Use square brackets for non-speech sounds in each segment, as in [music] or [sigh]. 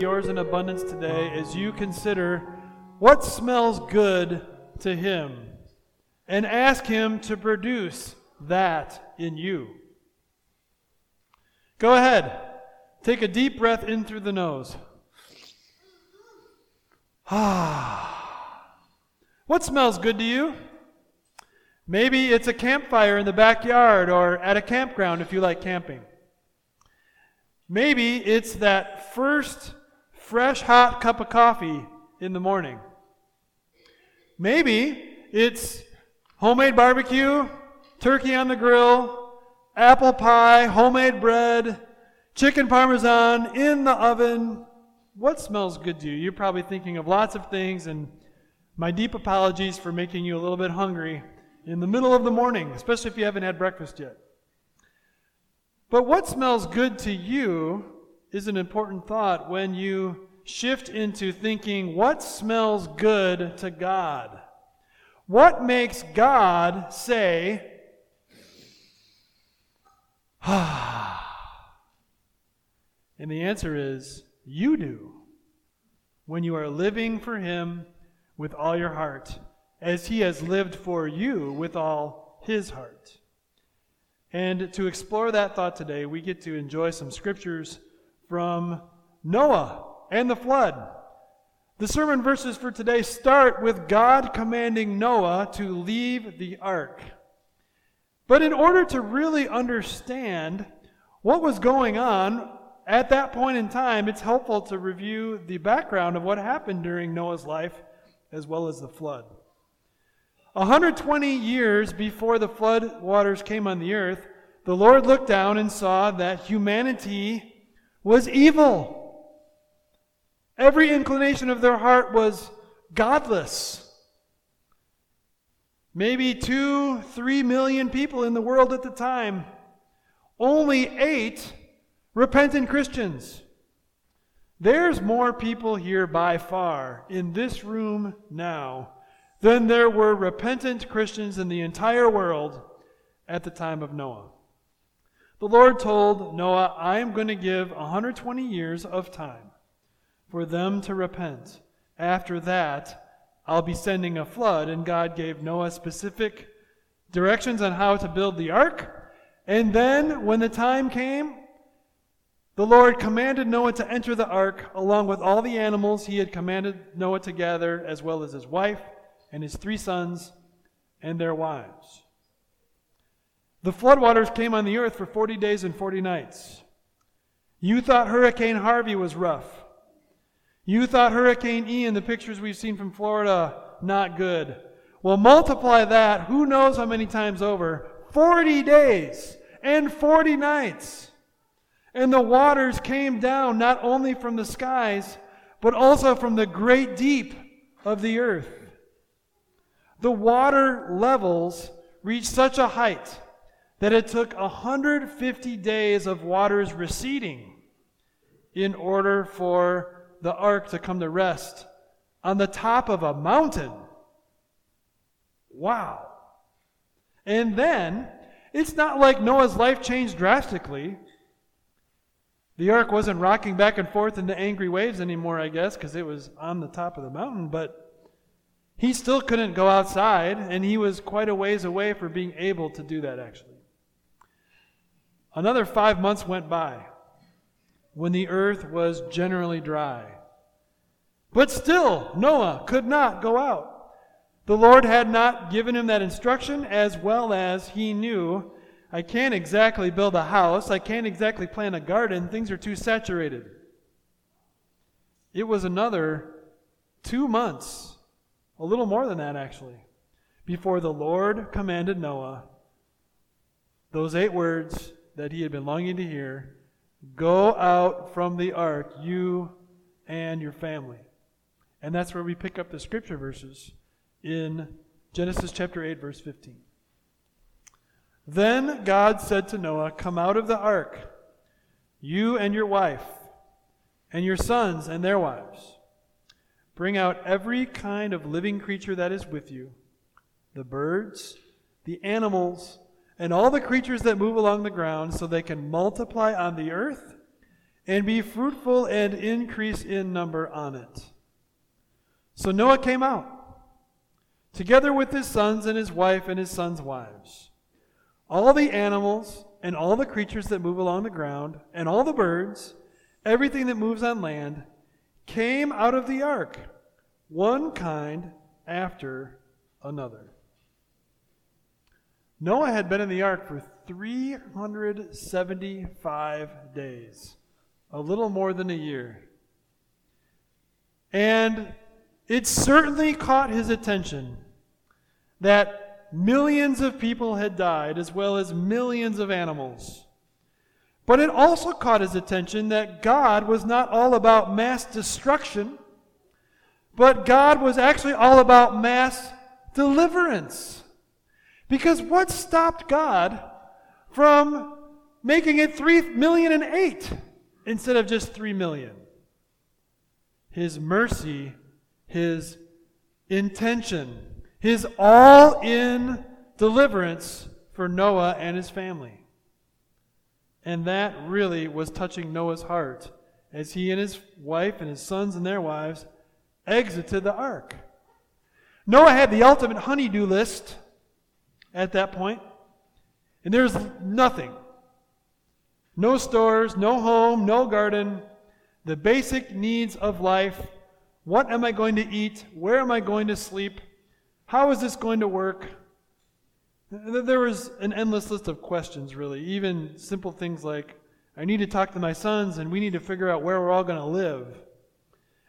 Yours in abundance today as you consider what smells good to Him and ask Him to produce that in you. Go ahead. Take a deep breath in through the nose. Ah. what smells good to you? Maybe it's a campfire in the backyard or at a campground if you like camping. Maybe it's that first fresh hot cup of coffee in the morning. Maybe it's homemade barbecue, turkey on the grill, apple pie, homemade bread, chicken parmesan in the oven. What smells good to you? You're probably thinking of lots of things, and my deep apologies for making you a little bit hungry in the middle of the morning, especially if you haven't had breakfast yet. But what smells good to you is an important thought when you shift into thinking what smells good to God? What makes God say, ah? [sighs] And the answer is, you do. When you are living for Him with all your heart as he has lived for you with all his heart. And to explore that thought today, we get to enjoy some scriptures from Noah and the flood. The sermon verses for today start with God commanding Noah to leave the ark. But in order to really understand what was going on at that point in time, it's helpful to review the background of what happened during Noah's life as well as the flood. 120 years before the flood waters came on the earth, the Lord looked down and saw that humanity was evil. Every inclination of their heart was godless. Maybe two, three million people in the world at the time. Only eight repentant Christians. There's more people here by far in this room now than there were repentant Christians in the entire world at the time of Noah. The Lord told Noah, I am going to give 120 years of time for them to repent. After that, I'll be sending a flood. And God gave Noah specific directions on how to build the ark. And then, when the time came, the Lord commanded Noah to enter the ark along with all the animals he had commanded Noah to gather, as well as his wife and his three sons and their wives. The floodwaters came on the earth for 40 days and 40 nights. You thought Hurricane Harvey was rough. You thought Hurricane Ian, the pictures we've seen from Florida, not good. Well, multiply that, who knows how many times over, 40 days and 40 nights. And the waters came down not only from the skies, but also from the great deep of the earth the water levels reached such a height that it took 150 days of waters receding in order for the ark to come to rest on the top of a mountain. Wow. And then, it's not like Noah's life changed drastically. The ark wasn't rocking back and forth in the angry waves anymore, I guess, because it was on the top of the mountain, but he still couldn't go outside, and he was quite a ways away for being able to do that, actually. Another five months went by when the earth was generally dry. But still, Noah could not go out. The Lord had not given him that instruction, as well as he knew I can't exactly build a house, I can't exactly plant a garden, things are too saturated. It was another two months a little more than that, actually. Before the Lord commanded Noah those eight words that he had been longing to hear Go out from the ark, you and your family. And that's where we pick up the scripture verses in Genesis chapter 8, verse 15. Then God said to Noah, Come out of the ark, you and your wife, and your sons and their wives. Bring out every kind of living creature that is with you the birds, the animals, and all the creatures that move along the ground, so they can multiply on the earth and be fruitful and increase in number on it. So Noah came out, together with his sons and his wife and his sons' wives. All the animals and all the creatures that move along the ground, and all the birds, everything that moves on land, came out of the ark, one kind after another. Noah had been in the ark for 375 days, a little more than a year. And it certainly caught his attention that millions of people had died, as well as millions of animals. But it also caught his attention that God was not all about mass destruction, but God was actually all about mass deliverance. Because what stopped God from making it three million and eight instead of just three million? His mercy, his intention, his all in deliverance for Noah and his family. And that really was touching Noah's heart as he and his wife and his sons and their wives exited the ark. Noah had the ultimate honey-do list at that point. And there's nothing. No stores, no home, no garden. The basic needs of life. What am I going to eat? Where am I going to sleep? How is this going to work? There was an endless list of questions, really. Even simple things like I need to talk to my sons and we need to figure out where we're all going to live.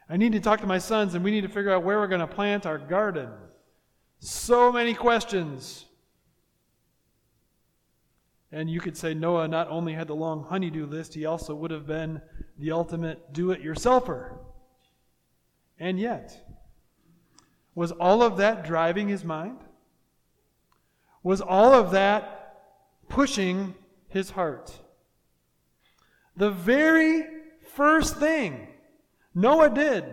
I need to talk to my sons and we need to figure out where we're going to plant our garden. So many questions. And you could say Noah not only had the long honey-do list, he also would have been the ultimate do it yourselfer. And yet, was all of that driving his mind? Was all of that pushing his heart? The very first thing Noah did,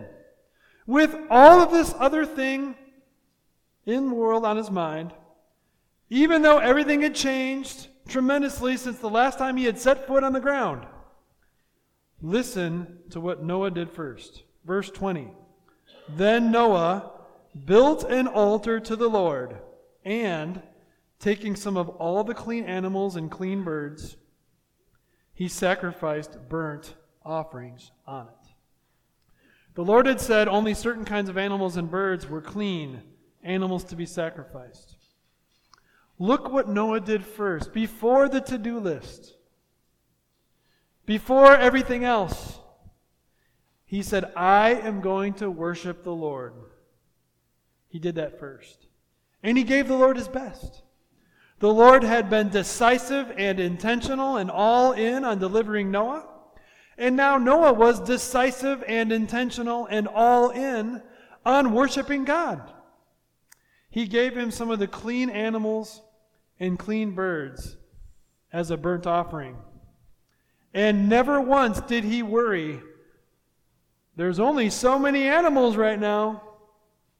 with all of this other thing in the world on his mind, even though everything had changed, tremendously since the last time he had set foot on the ground. Listen to what Noah did first. Verse 20. Then Noah built an altar to the Lord, and, taking some of all the clean animals and clean birds, he sacrificed burnt offerings on it. The Lord had said only certain kinds of animals and birds were clean, animals to be sacrificed. Look what Noah did first, before the to do list, before everything else. He said, I am going to worship the Lord. He did that first. And he gave the Lord his best. The Lord had been decisive and intentional and all in on delivering Noah. And now Noah was decisive and intentional and all in on worshiping God. He gave him some of the clean animals and clean birds as a burnt offering. And never once did he worry. There's only so many animals right now.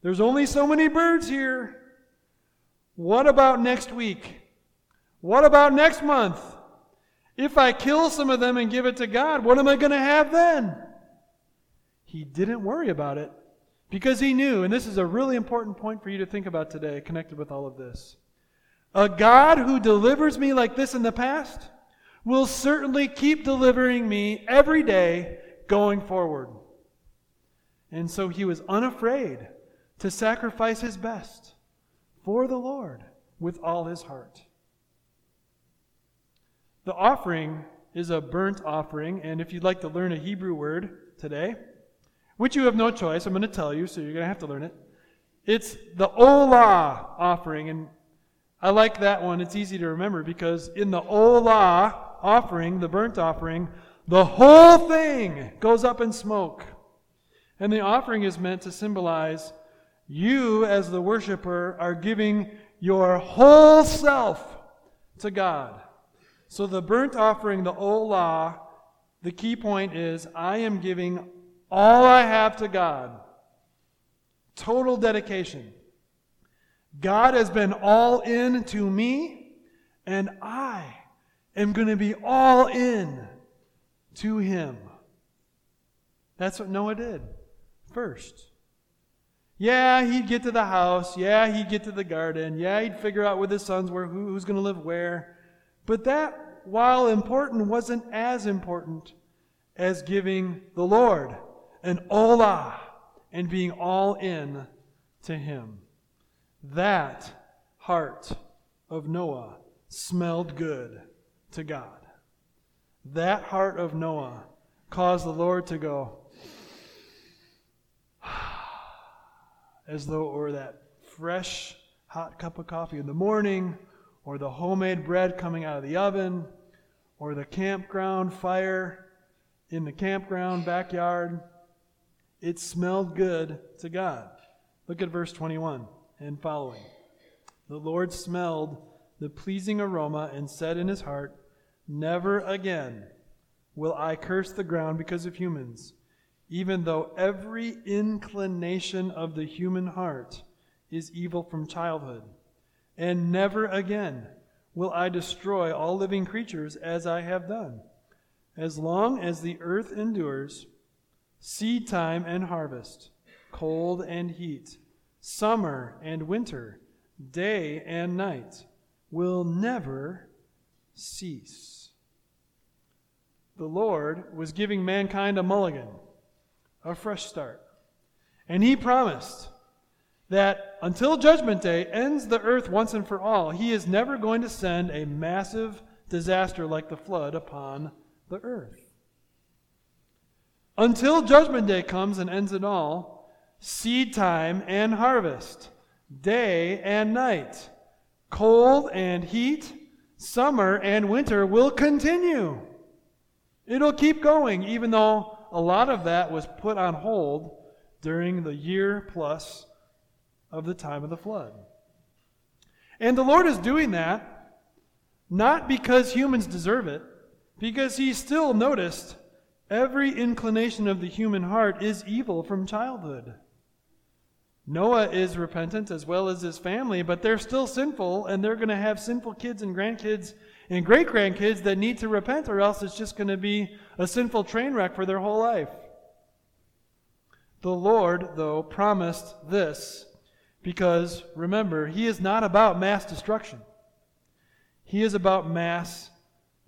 There's only so many birds here. What about next week? What about next month? If I kill some of them and give it to God, what am I going to have then? He didn't worry about it because he knew, and this is a really important point for you to think about today, connected with all of this. A God who delivers me like this in the past will certainly keep delivering me every day going forward. And so he was unafraid to sacrifice his best for the Lord with all his heart. The offering is a burnt offering, and if you'd like to learn a Hebrew word today, which you have no choice, I'm going to tell you, so you're going to have to learn it. It's the Olah offering, and I like that one. It's easy to remember because in the Olah offering, the burnt offering, the whole thing goes up in smoke. And the offering is meant to symbolize you, as the worshiper, are giving your whole self to God. So the burnt offering, the olah, the key point is I am giving all I have to God. Total dedication. God has been all in to me, and I am going to be all in to him. That's what Noah did first. Yeah, he'd get to the house. Yeah, he'd get to the garden. Yeah, he'd figure out with his sons where who, who's going to live where. But that, while important, wasn't as important as giving the Lord an olah and being all in to him. That heart of Noah smelled good to God. That heart of Noah caused the Lord to go, [sighs] as though it were that fresh, hot cup of coffee in the morning, or the homemade bread coming out of the oven, or the campground fire in the campground backyard. It smelled good to God. Look at verse 21 and following. The Lord smelled the pleasing aroma and said in his heart, Never again will I curse the ground because of humans even though every inclination of the human heart is evil from childhood. And never again will I destroy all living creatures as I have done. As long as the earth endures, seed time and harvest, cold and heat, summer and winter, day and night will never cease. The Lord was giving mankind a mulligan a fresh start. And he promised that until Judgment Day ends the earth once and for all, he is never going to send a massive disaster like the flood upon the earth. Until Judgment Day comes and ends it all, seed time and harvest, day and night, cold and heat, summer and winter will continue. It'll keep going, even though a lot of that was put on hold during the year plus of the time of the flood. And the Lord is doing that not because humans deserve it, because He still noticed every inclination of the human heart is evil from childhood. Noah is repentant as well as his family, but they're still sinful, and they're going to have sinful kids and grandkids and great grandkids that need to repent, or else it's just going to be a sinful train wreck for their whole life. The Lord, though, promised this because, remember, He is not about mass destruction, He is about mass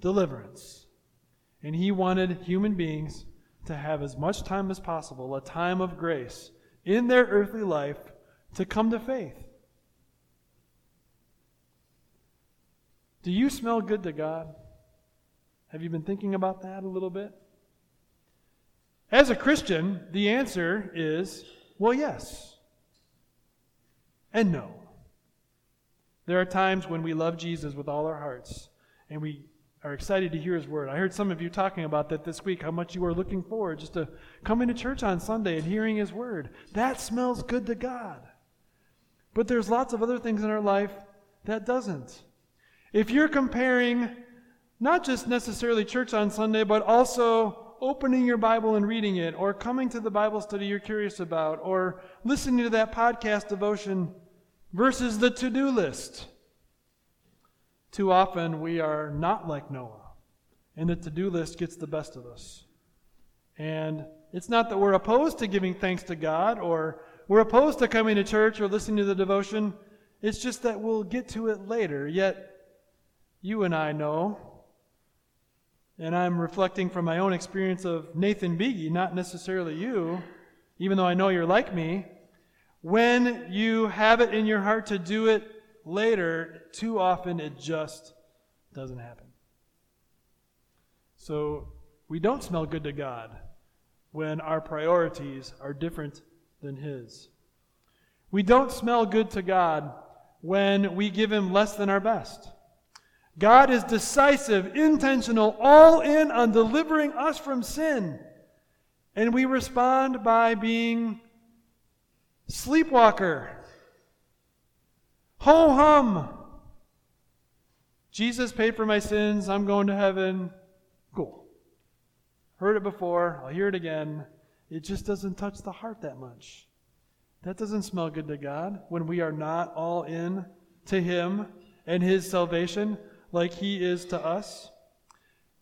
deliverance. And He wanted human beings to have as much time as possible, a time of grace, in their earthly life to come to faith. Do you smell good to God? Have you been thinking about that a little bit? As a Christian, the answer is well, yes. And no. There are times when we love Jesus with all our hearts and we are excited to hear his word. I heard some of you talking about that this week, how much you are looking forward just to coming to church on Sunday and hearing his word. That smells good to God. But there's lots of other things in our life that doesn't. If you're comparing not just necessarily church on Sunday, but also opening your Bible and reading it, or coming to the Bible study you're curious about, or listening to that podcast devotion versus the to do list. Too often we are not like Noah, and the to do list gets the best of us. And it's not that we're opposed to giving thanks to God, or we're opposed to coming to church or listening to the devotion. It's just that we'll get to it later. Yet you and I know, and I'm reflecting from my own experience of Nathan Buege, not necessarily you, even though I know you're like me, when you have it in your heart to do it later, too often it just doesn't happen. So we don't smell good to God when our priorities are different than His. We don't smell good to God when we give Him less than our best. God is decisive, intentional, all in on delivering us from sin. And we respond by being sleepwalker. Ho hum. Jesus paid for my sins. I'm going to heaven. Cool. Heard it before. I'll hear it again. It just doesn't touch the heart that much. That doesn't smell good to God when we are not all in to Him and His salvation like He is to us.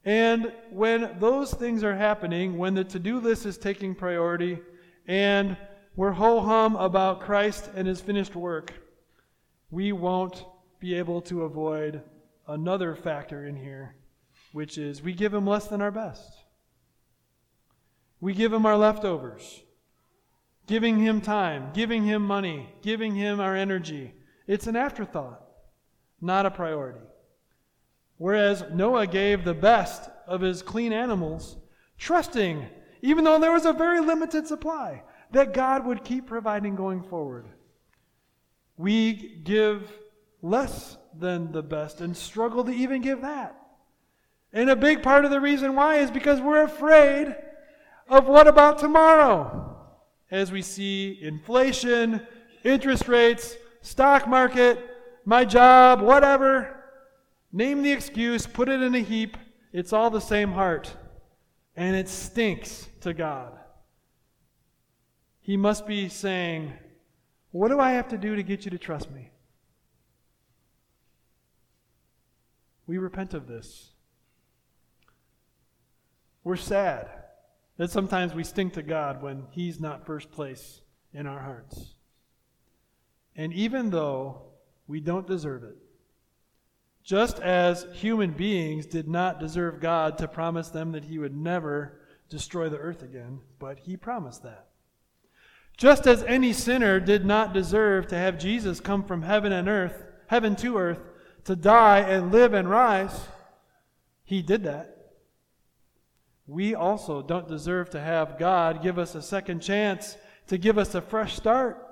And when those things are happening, when the to do list is taking priority, and we're ho hum about Christ and His finished work, we won't be able to avoid another factor in here, which is we give Him less than our best. We give Him our leftovers, giving Him time, giving Him money, giving Him our energy. It's an afterthought, not a priority. Whereas Noah gave the best of his clean animals, trusting, even though there was a very limited supply, that God would keep providing going forward. We give less than the best and struggle to even give that. And a big part of the reason why is because we're afraid of what about tomorrow? As we see inflation, interest rates, stock market, my job, whatever. Name the excuse, put it in a heap. It's all the same heart. And it stinks to God. He must be saying, What do I have to do to get you to trust me? We repent of this. We're sad that sometimes we stink to God when He's not first place in our hearts. And even though we don't deserve it, just as human beings did not deserve God to promise them that He would never destroy the earth again, but He promised that. Just as any sinner did not deserve to have Jesus come from heaven and earth, heaven to earth, to die and live and rise, He did that. We also don't deserve to have God give us a second chance to give us a fresh start,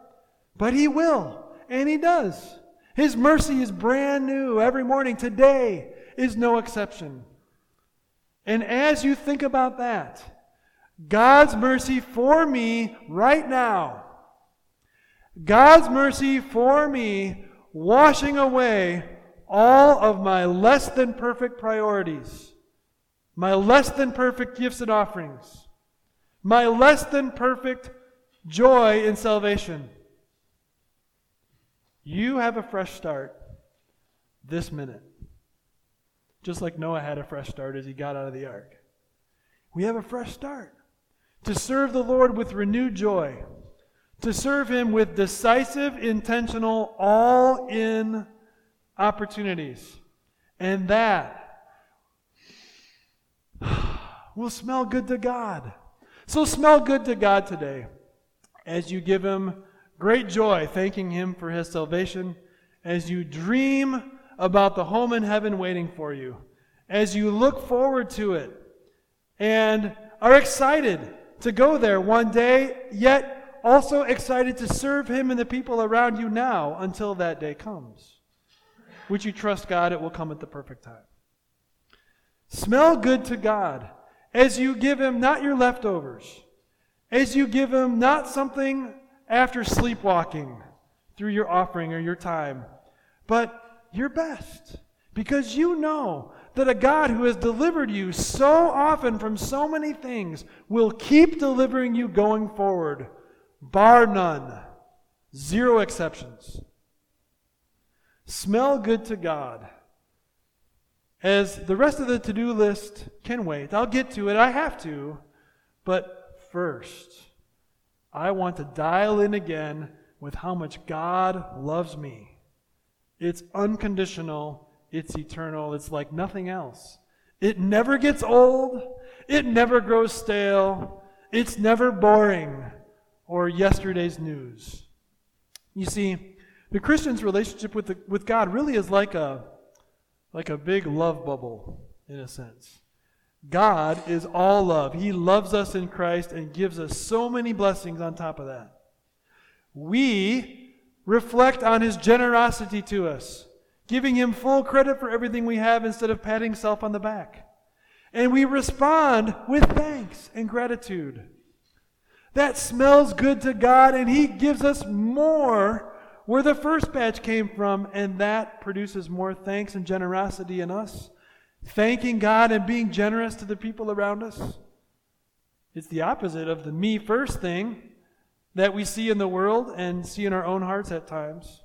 but He will, and He does. His mercy is brand new every morning. Today is no exception. And as you think about that, God's mercy for me right now, God's mercy for me washing away all of my less than perfect priorities, my less than perfect gifts and offerings, my less than perfect joy in salvation. You have a fresh start this minute. Just like Noah had a fresh start as he got out of the ark. We have a fresh start to serve the Lord with renewed joy, to serve Him with decisive, intentional, all in opportunities. And that [sighs] will smell good to God. So smell good to God today as you give Him great joy thanking Him for His salvation as you dream about the home in heaven waiting for you, as you look forward to it and are excited to go there one day, yet also excited to serve Him and the people around you now until that day comes. Would you trust God? It will come at the perfect time. Smell good to God as you give Him not your leftovers, as you give Him not something after sleepwalking through your offering or your time, but your best. Because you know that a God who has delivered you so often from so many things will keep delivering you going forward, bar none, zero exceptions. Smell good to God. As the rest of the to do list can wait, I'll get to it, I have to. But first, I want to dial in again with how much God loves me. It's unconditional, it's eternal, it's like nothing else. It never gets old, it never grows stale, it's never boring or yesterday's news. You see, the Christian's relationship with, the, with God really is like a, like a big love bubble, in a sense. God is all love. He loves us in Christ and gives us so many blessings on top of that. We reflect on his generosity to us, giving him full credit for everything we have instead of patting self on the back. And we respond with thanks and gratitude. That smells good to God, and He gives us more where the first batch came from, and that produces more thanks and generosity in us. Thanking God and being generous to the people around us. It's the opposite of the me first thing that we see in the world and see in our own hearts at times.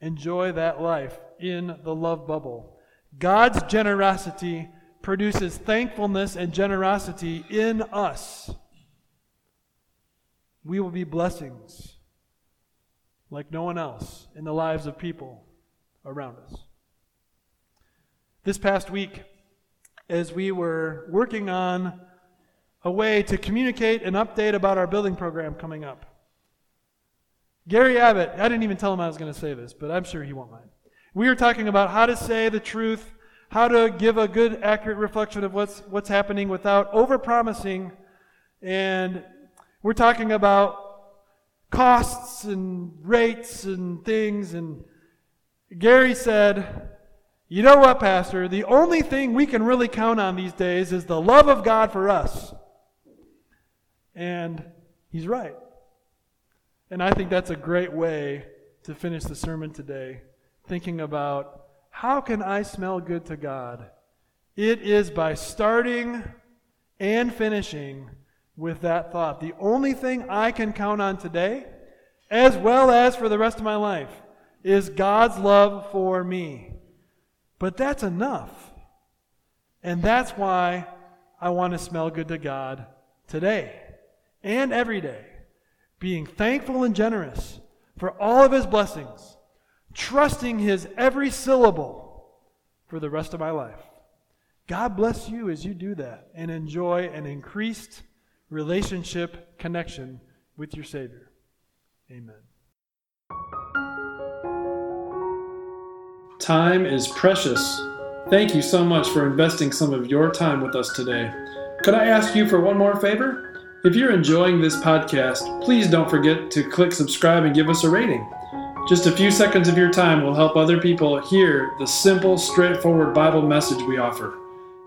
Enjoy that life in the love bubble. God's generosity produces thankfulness and generosity in us. We will be blessings like no one else in the lives of people around us. This past week, as we were working on a way to communicate an update about our building program coming up, Gary Abbott, I didn't even tell him I was going to say this, but I'm sure he won't mind. We were talking about how to say the truth, how to give a good, accurate reflection of what's, what's happening without overpromising. And we're talking about costs and rates and things. And Gary said, You know what, Pastor? The only thing we can really count on these days is the love of God for us. And he's right. And I think that's a great way to finish the sermon today, thinking about how can I smell good to God? It is by starting and finishing with that thought. The only thing I can count on today, as well as for the rest of my life, is God's love for me. But that's enough. And that's why I want to smell good to God today and every day being thankful and generous for all of his blessings, trusting his every syllable for the rest of my life. God bless you as you do that and enjoy an increased relationship connection with your Savior. Amen. Time is precious. Thank you so much for investing some of your time with us today. Could I ask you for one more favor? If you're enjoying this podcast, please don't forget to click subscribe and give us a rating. Just a few seconds of your time will help other people hear the simple, straightforward Bible message we offer.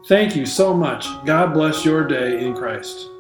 Thank you so much. God bless your day in Christ.